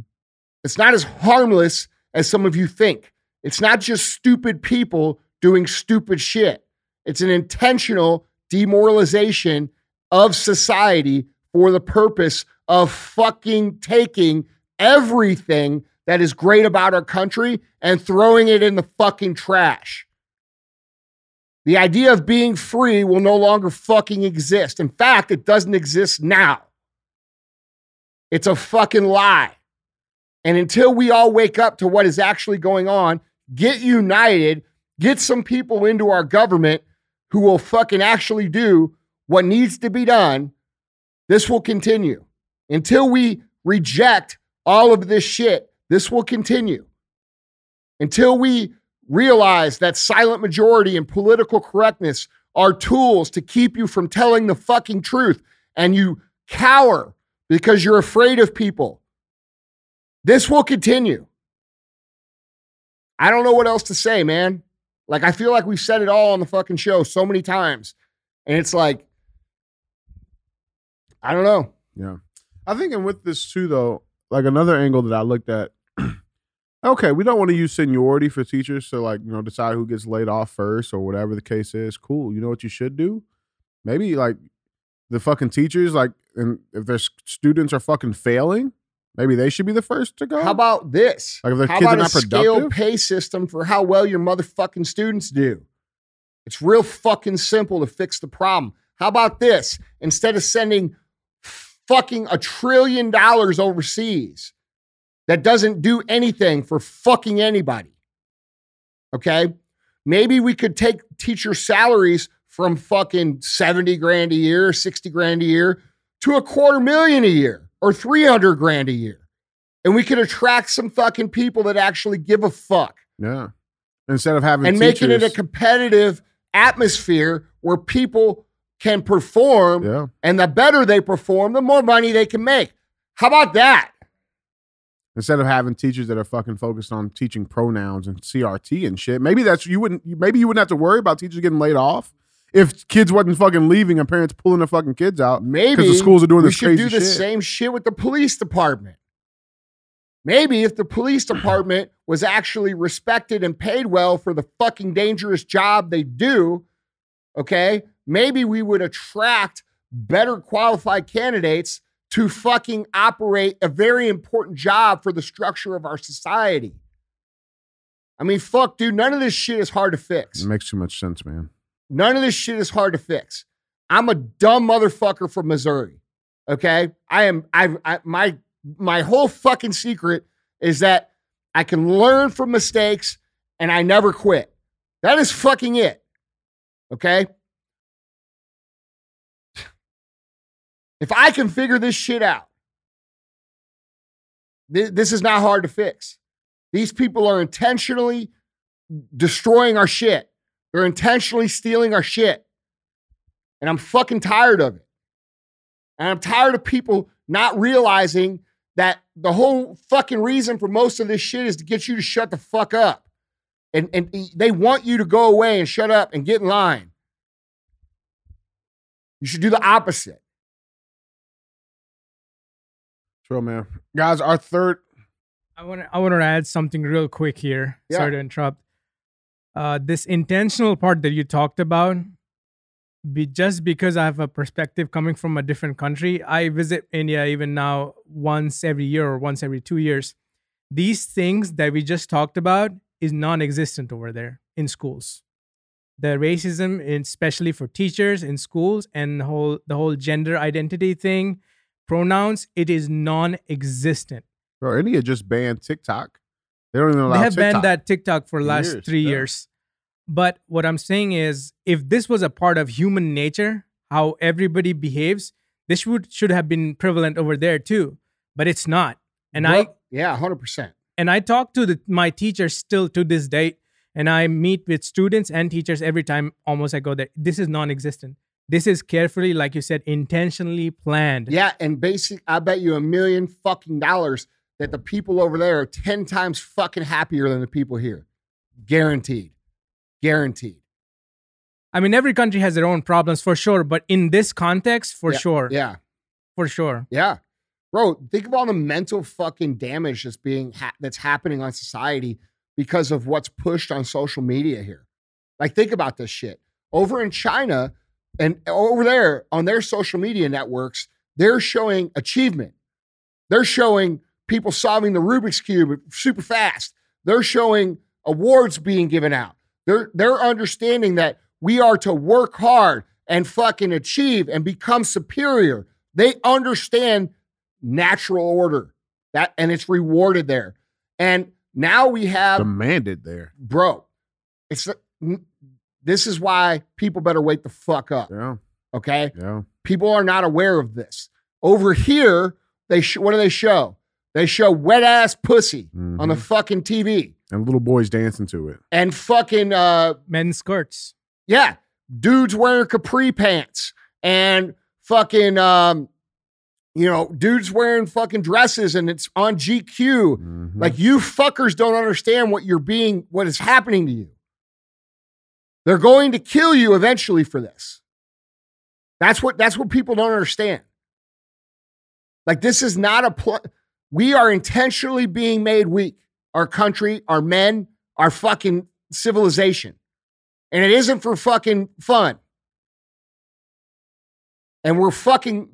It's not as harmless as some of you think. It's not just stupid people doing stupid shit. It's an intentional demoralization of society for the purpose of fucking taking everything that is great about our country and throwing it in the fucking trash. The idea of being free will no longer fucking exist. In fact, it doesn't exist now. It's a fucking lie. And until we all wake up to what is actually going on, get united, get some people into our government who will fucking actually do what needs to be done, this will continue. Until we reject all of this shit, this will continue. Until we realize that silent majority and political correctness are tools to keep you from telling the fucking truth and you cower because you're afraid of people. This will continue. I don't know what else to say, man. Like, I feel like we've said it all on the fucking show so many times. And it's like, I don't know.
Yeah. I think, and with this too, though, like another angle that I looked at. Okay, we don't want to use seniority for teachers to like you know decide who gets laid off first or whatever the case is. Cool. You know what you should do? Maybe like the fucking teachers, like, and if their students are fucking failing, maybe they should be the first to go.
How about this?
Like if their
How
kids are not
scale
productive?
pay system for how well your motherfucking students do? It's real fucking simple to fix the problem. How about this? Instead of sending fucking a trillion dollars overseas that doesn't do anything for fucking anybody, okay? Maybe we could take teacher salaries from fucking 70 grand a year, 60 grand a year to a quarter million a year or 300 grand a year. And we could attract some fucking people that actually give a fuck
yeah. Instead of having
and making it a competitive atmosphere where people can perform.
yeah.
And the better they perform, the more money they can make. How about that?
Instead of having teachers that are fucking focused on teaching pronouns and CRT and shit. Maybe that's you wouldn't maybe you wouldn't have to worry about teachers getting laid off if kids wasn't fucking leaving and parents pulling their fucking kids out.
Maybe because
the schools are doing this crazy shit.
we should do the
shit.
same shit with the police department. Maybe if the police [CLEARS THROAT] department was actually respected and paid well for the fucking dangerous job they do, okay, maybe we would attract better qualified candidates to fucking operate a very important job for the structure of our society. I mean, fuck, dude, none of this shit is hard to fix.
It makes too much sense, man.
None of this shit is hard to fix. I'm a dumb motherfucker from Missouri. Okay, I am. I, I my my whole fucking secret is that I can learn from mistakes and I never quit. That is fucking it. Okay. If I can figure this shit out, th- this is not hard to fix. These people are intentionally destroying our shit. They're intentionally stealing our shit. And I'm fucking tired of it. And I'm tired of people not realizing that the whole fucking reason for most of this shit is to get you to shut the fuck up. And, and they want you to go away and shut up and get in line. You should do the opposite.
True, man. Guys, our third.
I want to I want to add something real quick here.
Yeah.
Sorry to interrupt. Uh, this intentional part that you talked about, be just because I have a perspective coming from a different country, I visit India even now once every year or once every two years. These things that we just talked about is non-existent over there in schools. The racism, especially for teachers in schools, and the whole the whole gender identity thing, pronouns, it is non-existent.
Bro, India just banned TikTok. They don't even allow
they have
TikTok.
banned that TikTok for last
Years,
three
yeah.
years. But what I'm saying is, if this was a part of human nature, how everybody behaves, this would should have been prevalent over there too. But it's not. And I
yeah, 100%.
and I talk to the, my teachers still to this date, and I meet with students and teachers every time almost I go there. This is non-existent. This is carefully, like you said, intentionally planned.
Yeah, and basic, I bet you a million fucking dollars that the people over there are 10 times fucking happier than the people here. Guaranteed. Guaranteed.
I mean, every country has their own problems for sure, but in this context, for
Yeah,
sure,
Yeah.
for sure.
Yeah. Bro, think of all the mental fucking damage that's being ha- that's happening on society because of what's pushed on social media here. Like think about this shit. Over in China and over there on their social media networks, they're showing achievement. They're showing people solving the Rubik's cube super fast. They're showing awards being given out. They're they're understanding that we are to work hard and fucking achieve and become superior. They understand natural order. That and it's rewarded there. And now we have
demanded there.
bro. It's this is why people better wake the fuck up.
Yeah,
Okay,
yeah.
people are not aware of this. Over here, they sh- what do they show? They show wet ass pussy on the
Mhm.
fucking TV
and little boys dancing to it.
and fucking uh
Men's skirts.
yeah, dudes wearing capri pants and fucking um you know, dudes wearing fucking dresses and it's on GQ.
Mhm.
Like you fuckers don't understand what you're being, what is happening to you. They're going to kill you eventually for this. That's what that's what people don't understand. Like this is not a pl- we are intentionally being made weak. Our country, our men, our fucking civilization. And it isn't for fucking fun. And we're fucking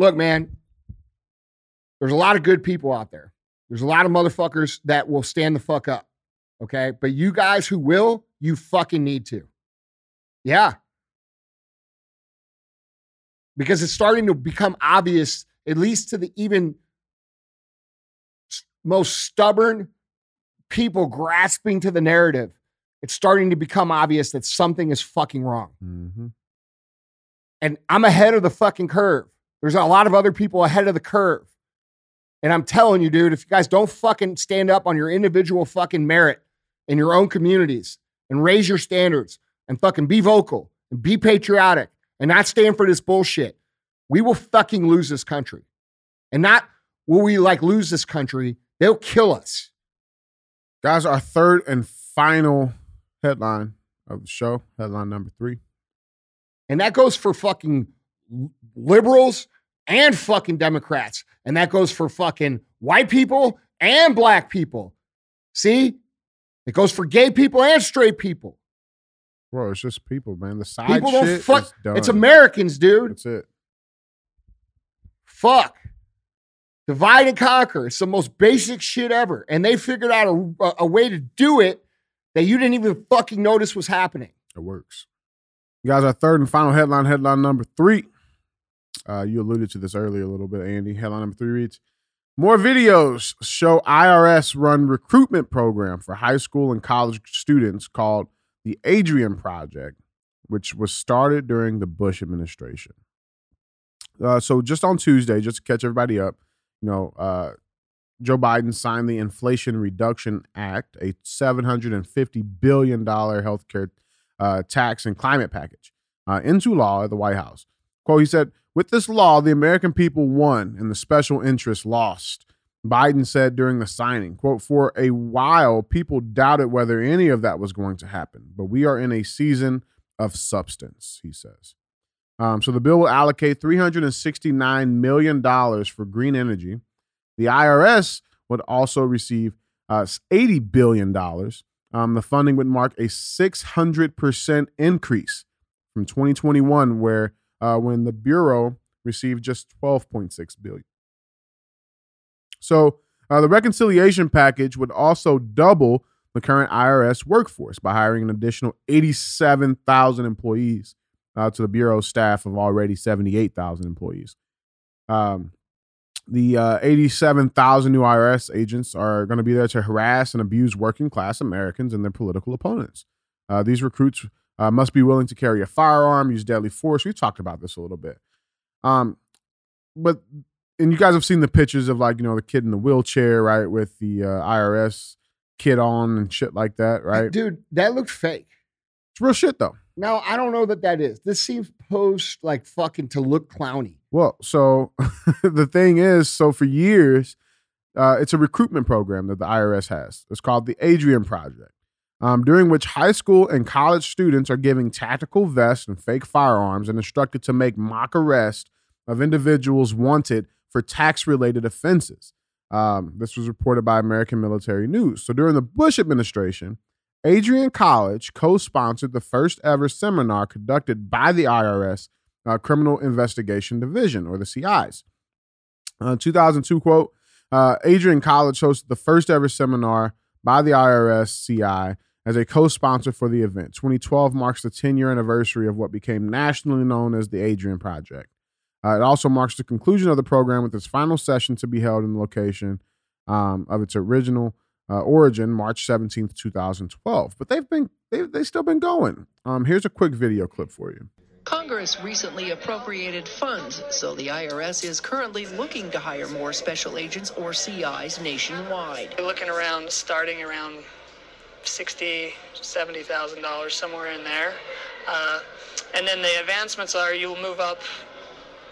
Look, man, there's a lot of good people out there. There's a lot of motherfuckers that will stand the fuck up. Okay. But you guys who will, you fucking need to. Yeah. Because it's starting to become obvious, at least to the even most stubborn people grasping to the narrative. It's starting to become obvious that something is fucking wrong
Mhm.
and I'm ahead of the fucking curve. There's a lot of other people ahead of the curve. And I'm telling you, dude, if you guys don't fucking stand up on your individual fucking merit in your own communities and raise your standards and fucking be vocal and be patriotic and not stand for this bullshit, we will fucking lose this country. And not will we like lose this country, they'll kill us.
Guys, our third and final headline of the show, headline number three.
And that goes for fucking liberals and fucking Democrats. And that goes for fucking white people and black people. See? It goes for gay people and straight people.
Bro, it's just people, man. The side
People don't
shit
fuck. It's Americans, dude.
That's it.
Fuck. Divide and conquer. It's the most basic shit ever. And they figured out a, a, a way to do it that you didn't even fucking notice was happening.
It works. You guys, our third and final headline, headline number three. Uh, you alluded to this earlier a little bit, Andy. Headline number three reads More videos show IRS run recruitment program for high school and college students called the Adrian Project, which was started during the Bush administration. Uh, so just on Tuesday, just to catch everybody up, you know, uh, Joe Biden signed the Inflation Reduction Act, a $750 billion healthcare uh, tax and climate package, uh, into law at the White House. Quote, he said, with this law, the American people won and the special interests lost. Biden said during the signing, quote, for a while, people doubted whether any of that was going to happen, but we are in a season of substance, he says. Um, so the bill will allocate $369 million for green energy. The IRS would also receive uh, $80 billion. Um, the funding would mark a 600% increase from 2021, where uh, when the Bureau received just 12.6 billion. So uh, the reconciliation package would also double the current IRS workforce by hiring an additional 87,000 employees uh, to the Bureau staff of already 78,000 employees. Um, the uh, 87,000 new IRS agents are going to be there to harass and abuse working class Americans and their political opponents. Uh, these recruits uh, must be willing to carry a firearm, use deadly force. We've talked about this a little bit. Um, but, and you guys have seen the pictures of like, you know, the kid in the wheelchair, right, with the uh, IRS kid on and shit like that, right?
Dude, that looked fake.
It's real shit though.
No, I don't know that that is. This seems posed like fucking to look clowny.
Well, so [LAUGHS] the thing is, so for years, uh, it's a recruitment program that the IRS has. It's called the Adrian Project, um, during which high school and college students are given tactical vests and fake firearms and instructed to make mock arrest of individuals wanted for tax related offenses. Um, this was reported by American Military News. So during the Bush administration, Adrian College co sponsored the first ever seminar conducted by the IRS uh, Criminal Investigation Division, or the CIs. Uh, 2002 quote uh, Adrian College hosted the first ever seminar by the IRS CI as a co sponsor for the event. 2012 marks the 10 year anniversary of what became nationally known as the Adrian Project. Uh, it also marks the conclusion of the program with its final session to be held in the location um, of its original uh, origin, March 17th, 2012. But they've been, they've, they've still been going. Um, here's a quick video clip for you.
Congress recently appropriated funds, so the IRS is currently looking to hire more special agents or CIs nationwide.
We're looking around, starting around sixty, seventy thousand dollars, somewhere in there. Uh, and then the advancements are you'll move up,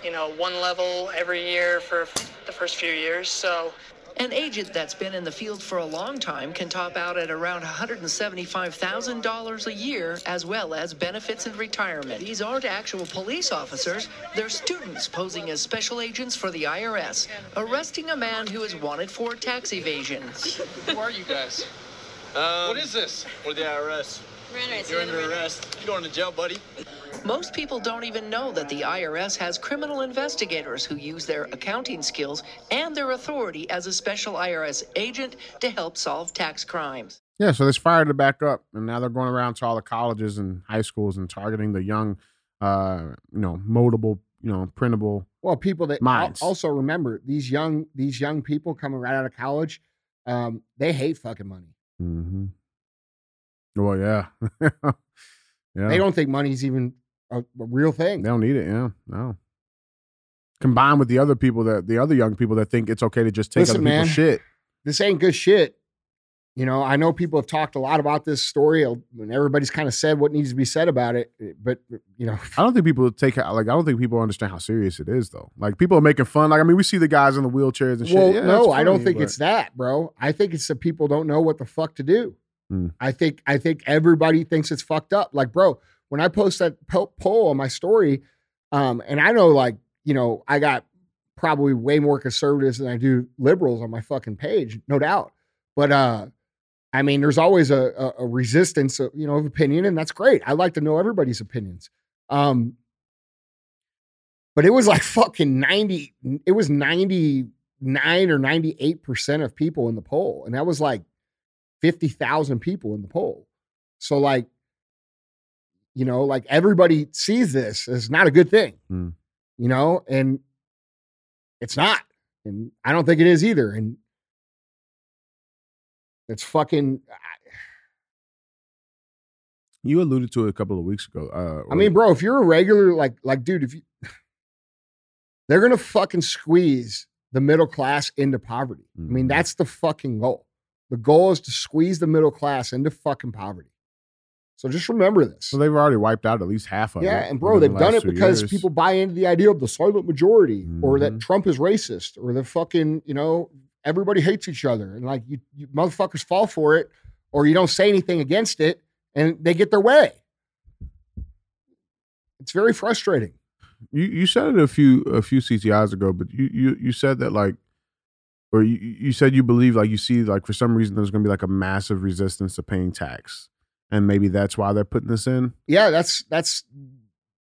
you know, one level every year for the first few years. So
An agent that's been in the field for a long time can top out at around $175,000 a year, as well as benefits and retirement. These aren't actual police officers, they're students posing as special agents for the IRS, arresting a man who is wanted for tax evasion.
Who are you guys? What is this?
We're the IRS. You're under arrest. You're going to jail, buddy.
Most people don't even know that the IRS has criminal investigators who use their accounting skills and their authority as a special IRS agent to help solve tax crimes.
Yeah, so they fired it back up, and now they're going around to all the colleges and high schools and targeting the young, uh, you know, modable, you know, printable.
Well, people that al-
Minds.
also remember these young these young people coming right out of college, um, they hate fucking money.
Mm-hmm. Well, yeah, [LAUGHS] yeah.
They don't think money's even a, a real thing.
They don't need it. Yeah, no. Combined with the other people that the other young people that think it's okay to just take
Listen,
other people's
man.
shit.
This ain't good shit. You know, I know people have talked a lot about this story, uh, and everybody's kind of said what needs to be said about it. eh, But you know,
I don't think people take it, like I don't think people understand how serious it is though. Like people are making fun. Like I mean, we see the guys in the wheelchairs and shit.
well,
Yeah,
no,
it's
I don't think
but-
it's that, bro. I think it's that people don't know what the fuck to do.
Hmm.
I think I think everybody thinks it's fucked up. Like, bro, when I post that po- poll on my story, um, and I know, like, you know, I got probably way more conservatives than I do liberals on my fucking page, no doubt. But uh, I mean, there's always a, a, a resistance, of, you know, of opinion, and that's great. I like to know everybody's opinions. Um, but it was like [LAUGHS] fucking ninety. It was ninety nine or ninety eight percent of people in the poll, and that was like fifty thousand people in the poll. So like, you know, like everybody sees this as not a good thing,
Hmm.
you know, and it's not, and I don't think it is either, and it's fucking.
You alluded to it a couple of weeks ago. Uh,
I mean, bro, if you're a regular, like, like, dude, if you, [SIGHS] they're gonna fucking squeeze the middle class into poverty. I mean,
Mhm.
that's the fucking goal. The goal is to squeeze the middle class into fucking poverty. So just remember this.
well, they've already wiped out at least half of it.
Yeah, and bro, they've
the
done it because
years.
people buy into the idea of the silent majority, or that
Mhm.
Trump is racist, or the fucking, you know, everybody hates each other, and like you, you motherfuckers fall for it, or you don't say anything against it, and they get their way. It's very frustrating.
you you said it a few a few CTIs ago, but you you you said that like, or you you said you believe like you see like for some reason there's going to be like a massive resistance to paying tax, and maybe that's why they're putting this in.
yeah, that's that's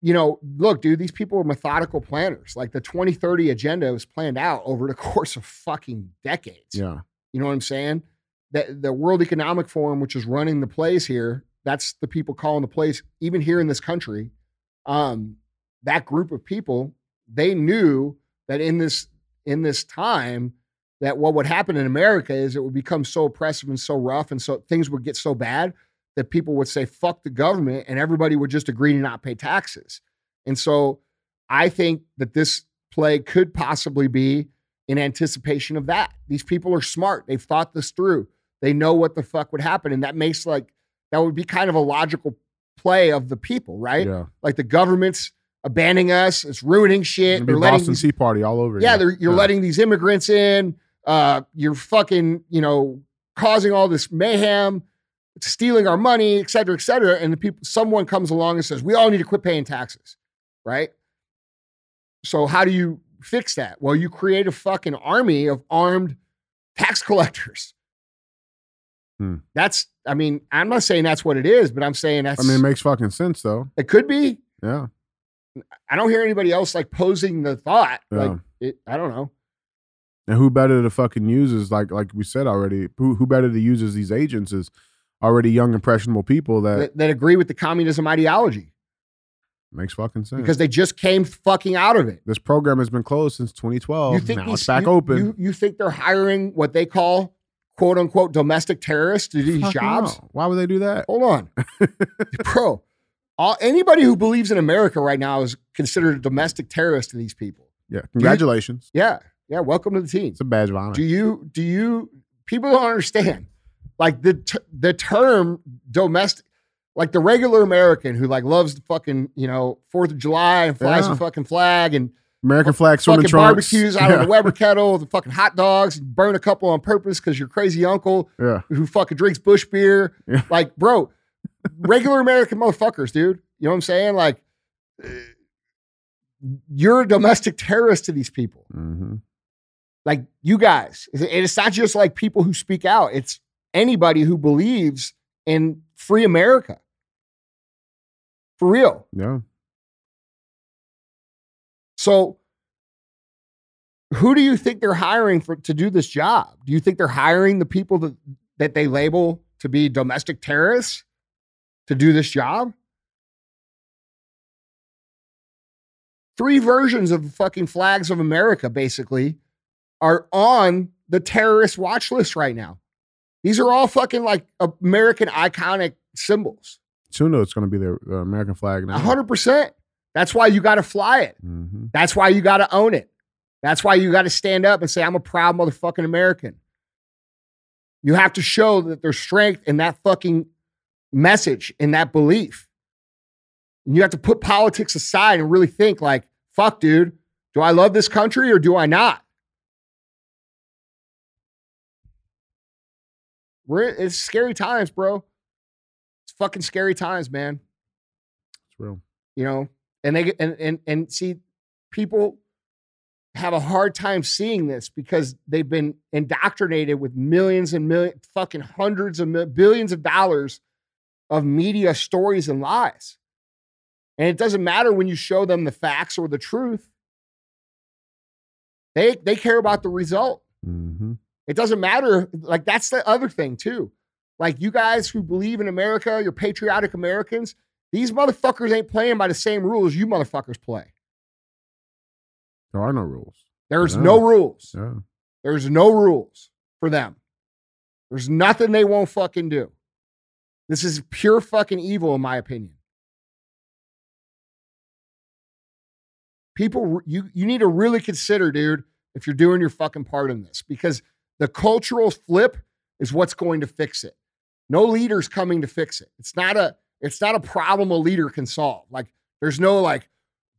you know, look, dude, these people are methodical planners. Like the 2030 agenda was planned out over the [LAUGHS] course of fucking decades.
Yeah,
You know what I'm saying? That the World Economic Forum, which is running the plays here, that's the people calling the plays, even here in this country. Um, that group of people, they knew that in this in this time, that what would happen in America is it would become so oppressive and so rough, and so things would get so bad that people would say "fuck the government" and everybody would just agree to not pay taxes. And so, I think that this play could possibly be in anticipation of that. These people are smart. They've thought this through. They know what the fuck would happen. And that makes like, that would be kind of a logical play of the people, right?
yeah.
Like the government's abandoning us, it's ruining shit. They're letting
Boston
these,
Tea Party all over.
yeah, they're, you're
Yeah.
letting these immigrants in. Uh, you're fucking, you know, causing all this mayhem, stealing our money, et cetera, et cetera. And the people, someone comes along and says, we all need to quit paying taxes, right? So how do you fix that? Well, you create a fucking army of armed tax [LAUGHS] collectors.
Hmm.
That's, I mean, I'm not saying that's what it is, but I'm saying that's,
I mean, it makes fucking sense though.
it could be.
Yeah,
I don't hear anybody else like posing the thought. Like,
Yeah.
it, I don't know.
and who better to fucking use is like like we said already. Who who better to use as these agents is already young impressionable people that,
that, that agree with the communism ideology
makes fucking sense.
because they just came fucking out of it.
this program has been closed since 2012. now it's back
you,
open.
You, you think they're hiring what they call quote unquote domestic terrorists to do these jobs?
no. Why would they do that?
Hold on, [LAUGHS] bro. All, anybody who believes in America right now is considered a domestic terrorist to these people.
Yeah, congratulations.
Yeah, yeah. Welcome to the team.
It's a badge of honor.
Do you do you people don't understand like the t- the term domestic like the regular American who like loves the fucking you know Fourth of July and flies
Yeah.
the fucking flag and
American flag swimming
fucking
trunks.
barbecues out
yeah.
of the Weber [LAUGHS] kettle, the fucking hot dogs, burn a couple on purpose because your crazy uncle
Yeah,
who fucking drinks Busch beer.
Yeah.
Like, bro, regular American motherfuckers, dude. You know what I'm saying? Like, uh, you're a domestic terrorist to these people.
hmm
Like, you guys. And it's not just like people who speak out, it's anybody who believes in free America. For real.
yeah.
So, who do you think they're hiring for to do this job? Do you think they're hiring the people that that they label to be domestic terrorists to do this job? Three versions of the fucking flags of America basically are on the terrorist watch list right now. These are all fucking like American iconic symbols.
Soon it's going to be the, the American flag now.
100%. That's why you got to fly it.
hmm
That's why you got to own it. That's why you got to stand up and say, I'm a proud motherfucking American. You have to show that there's strength in that fucking message, in that belief. And you have to put politics aside and really think like, fuck, dude, do I love this country or do I not? We're, it's scary times, bro. It's fucking scary times, man
It's real.
you know and they and and and see people have a hard time seeing this because they've been indoctrinated with millions and millions, fucking hundreds of mil- billions of dollars of media stories and lies. And it doesn't matter when you show them the facts or the truth. They they care about the result.
Mm-hmm.
It doesn't matter. Like that's the other thing too. Like you guys who believe in America, you're patriotic Americans. These motherfuckers ain't playing by the same rules you motherfuckers play.
There are no rules.
There's
Yeah.
no rules.
Yeah.
There's no rules for them. There's nothing they won't fucking do. This is pure fucking evil, in my opinion. People, you you need to really consider, dude, if you're doing your fucking part in this, because the cultural flip is what's going to fix it. No leader's coming to fix it. It's not a it's not a problem a leader can solve. Like there's no like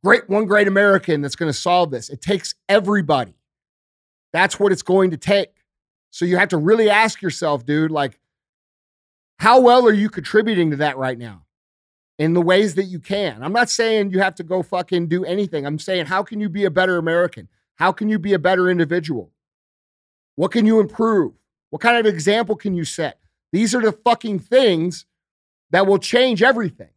great one great American that's going to solve this. It takes everybody. That's what it's going to take. So you have to really ask yourself, dude, like, how well are you contributing to that right now in the ways that you can? I'm not saying you have to go fucking do anything. I'm saying, how can you be a better American? How can you be a better individual? What can you improve? What kind of example can you set? These are the fucking things that will change everything.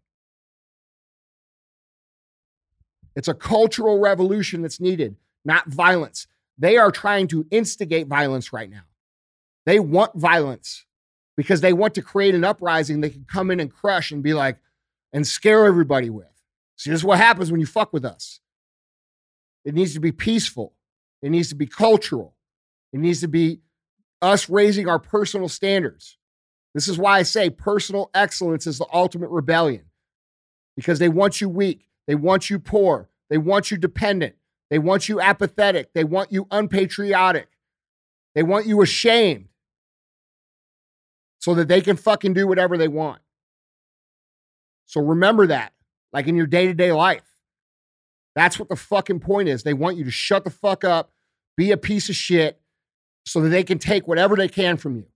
It's a cultural revolution that's needed, not violence. They are trying to instigate violence right now. They want violence because they want to create an uprising they can come in and crush and be like, and scare everybody with. See, this is what happens when you fuck with us. It needs to be peaceful, it needs to be cultural, it needs to be us raising our personal standards. This is why I say personal excellence is the ultimate rebellion because they want you weak. They want you poor. They want you dependent. They want you apathetic. They want you unpatriotic. They want you ashamed so that they can fucking do whatever they want. So remember that, like in your day to day life. That's what the fucking point is. They want you to shut the fuck up, be a piece of shit, so that they can take whatever they can from you.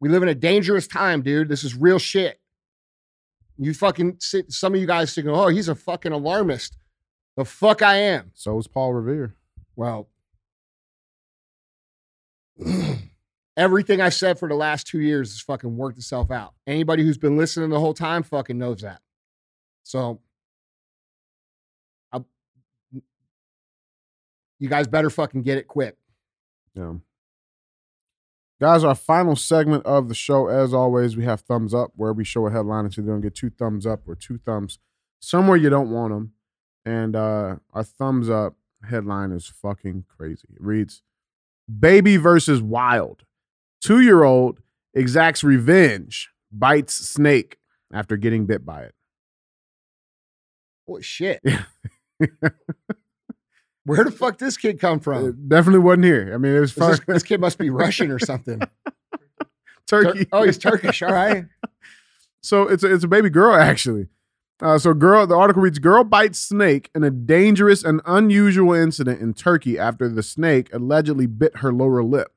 We live in a dangerous time, dude. This is real shit. You fucking sit, some of you guys think, oh, he's a fucking alarmist. The fuck I am.
So is Paul Revere.
Well, [CLEARS THROAT] everything I've said for the last two years has fucking worked itself out. Anybody who's been listening the whole time fucking knows that. So, I, you guys better fucking get it quick.
Yeah. Guys, our final segment of the show, as always, we have thumbs up where we show a headline and so they don't get two thumbs up or two thumbs somewhere you don't want them. And uh, our thumbs up headline is fucking crazy. It reads Baby versus Wild. Two year old exacts revenge, bites snake after getting bit by it.
Holy shit. [LAUGHS] Where the fuck this kid come from?
It definitely wasn't here. I mean, it was
Is this, this kid must be [LAUGHS] Russian or something.
Turkey.
Oh, he's Turkish. All right. [LAUGHS]
So it's a, it's a baby girl actually. Uh, so girl, the article reads: Girl bites snake in a dangerous and unusual incident in Turkey after the snake allegedly bit her lower lip.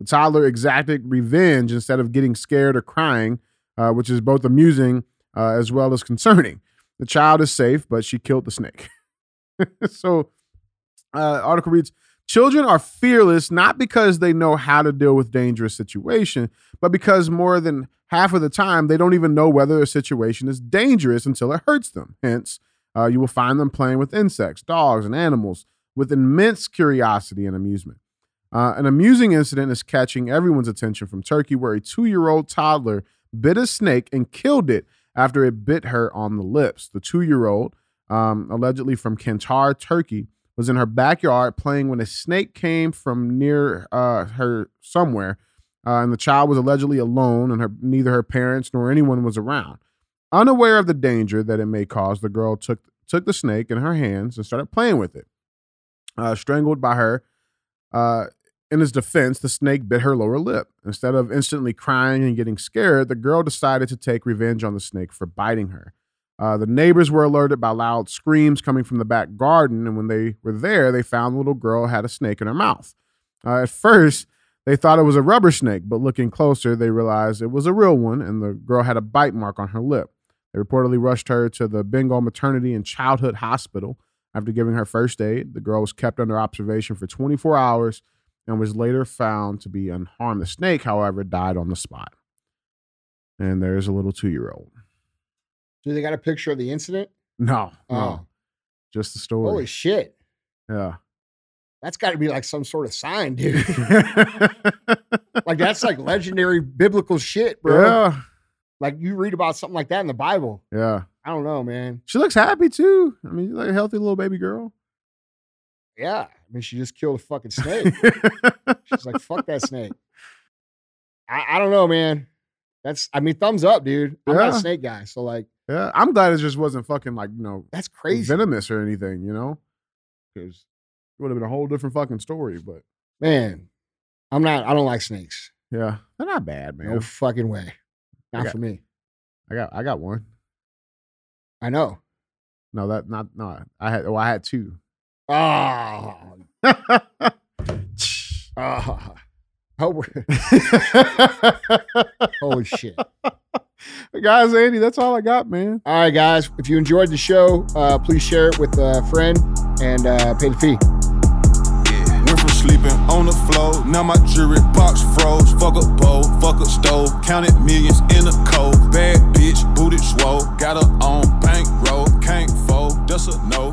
The toddler exacted revenge instead of getting scared or crying, uh, which is both amusing uh, as well as concerning. The child is safe, but she killed the snake. [LAUGHS] so, uh, article reads: Children are fearless not because they know how to deal with dangerous situation, but because more than half of the time they don't even know whether a situation is dangerous until it hurts them. Hence, uh, you will find them playing with insects, dogs, and animals with immense curiosity and amusement. Uh, an amusing incident is catching everyone's attention from Turkey, where a two year old toddler bit a snake and killed it after it bit her on the lips. The two year old, um, allegedly from Kantar, Turkey, was in her backyard playing when a snake came from near uh, her somewhere, uh, and the child was allegedly alone, and her neither her parents nor anyone was around. Unaware of the danger that it may cause, the girl took took the snake in her hands and started playing with it. Uh, strangled by her, uh, in his defense, the snake bit her lower lip. Instead of instantly crying and getting scared, the girl decided to take revenge on the snake for biting her. Uh, the neighbors were alerted by loud screams coming from the back garden, and when they were there, they found the little girl had a snake in her mouth. Uh, at first, they thought it was a rubber snake, but looking closer, they realized it was a real one, and the girl had a bite mark on her lip. They reportedly rushed her to the Bingol Maternity and Childhood Hospital, After giving her first aid, the girl was kept under observation for 24 hours and was later found to be unharmed. The snake, however, died on the spot. And there's a little two year old.
Do they got a picture of the incident?
No,
Oh.
no, just the story.
Holy shit.
yeah.
That's got to be like some sort of sign, [LAUGHS] dude. like that's like legendary biblical shit, bro.
yeah,
Like you read about something like that in the Bible.
yeah.
I don't know, man.
She looks happy too. I mean, like a healthy little baby girl.
Yeah. I mean, she just killed a fucking snake. [LAUGHS] She's like, fuck that snake. I, I don't know, man. That's, I mean, thumbs up, dude. I'm not a snake guy. So, like,
yeah, I'm glad it just wasn't fucking like you know
that's crazy.
venomous or anything, you know, because it would have been a whole different fucking story. But
Man, I'm not, I don't like snakes.
yeah, they're not bad, man.
No fucking way. Not
got-
for me.
I got I got one.
I know.
No, that not no. I had oh I had two.
Oh, oh. Oh, holy shit.
Guys, Andy, that's all I got, man.
All right, guys. If you enjoyed the show, uh, please share it with a friend and uh, pay the fee.
Yeah. Went from sleeping on the floor, now my jewelry box froze. Fuck a bowl, fuck a stove, counted millions in a cold. Bad bitch, booted swole, got her on bankroll, can't fold, that's a no.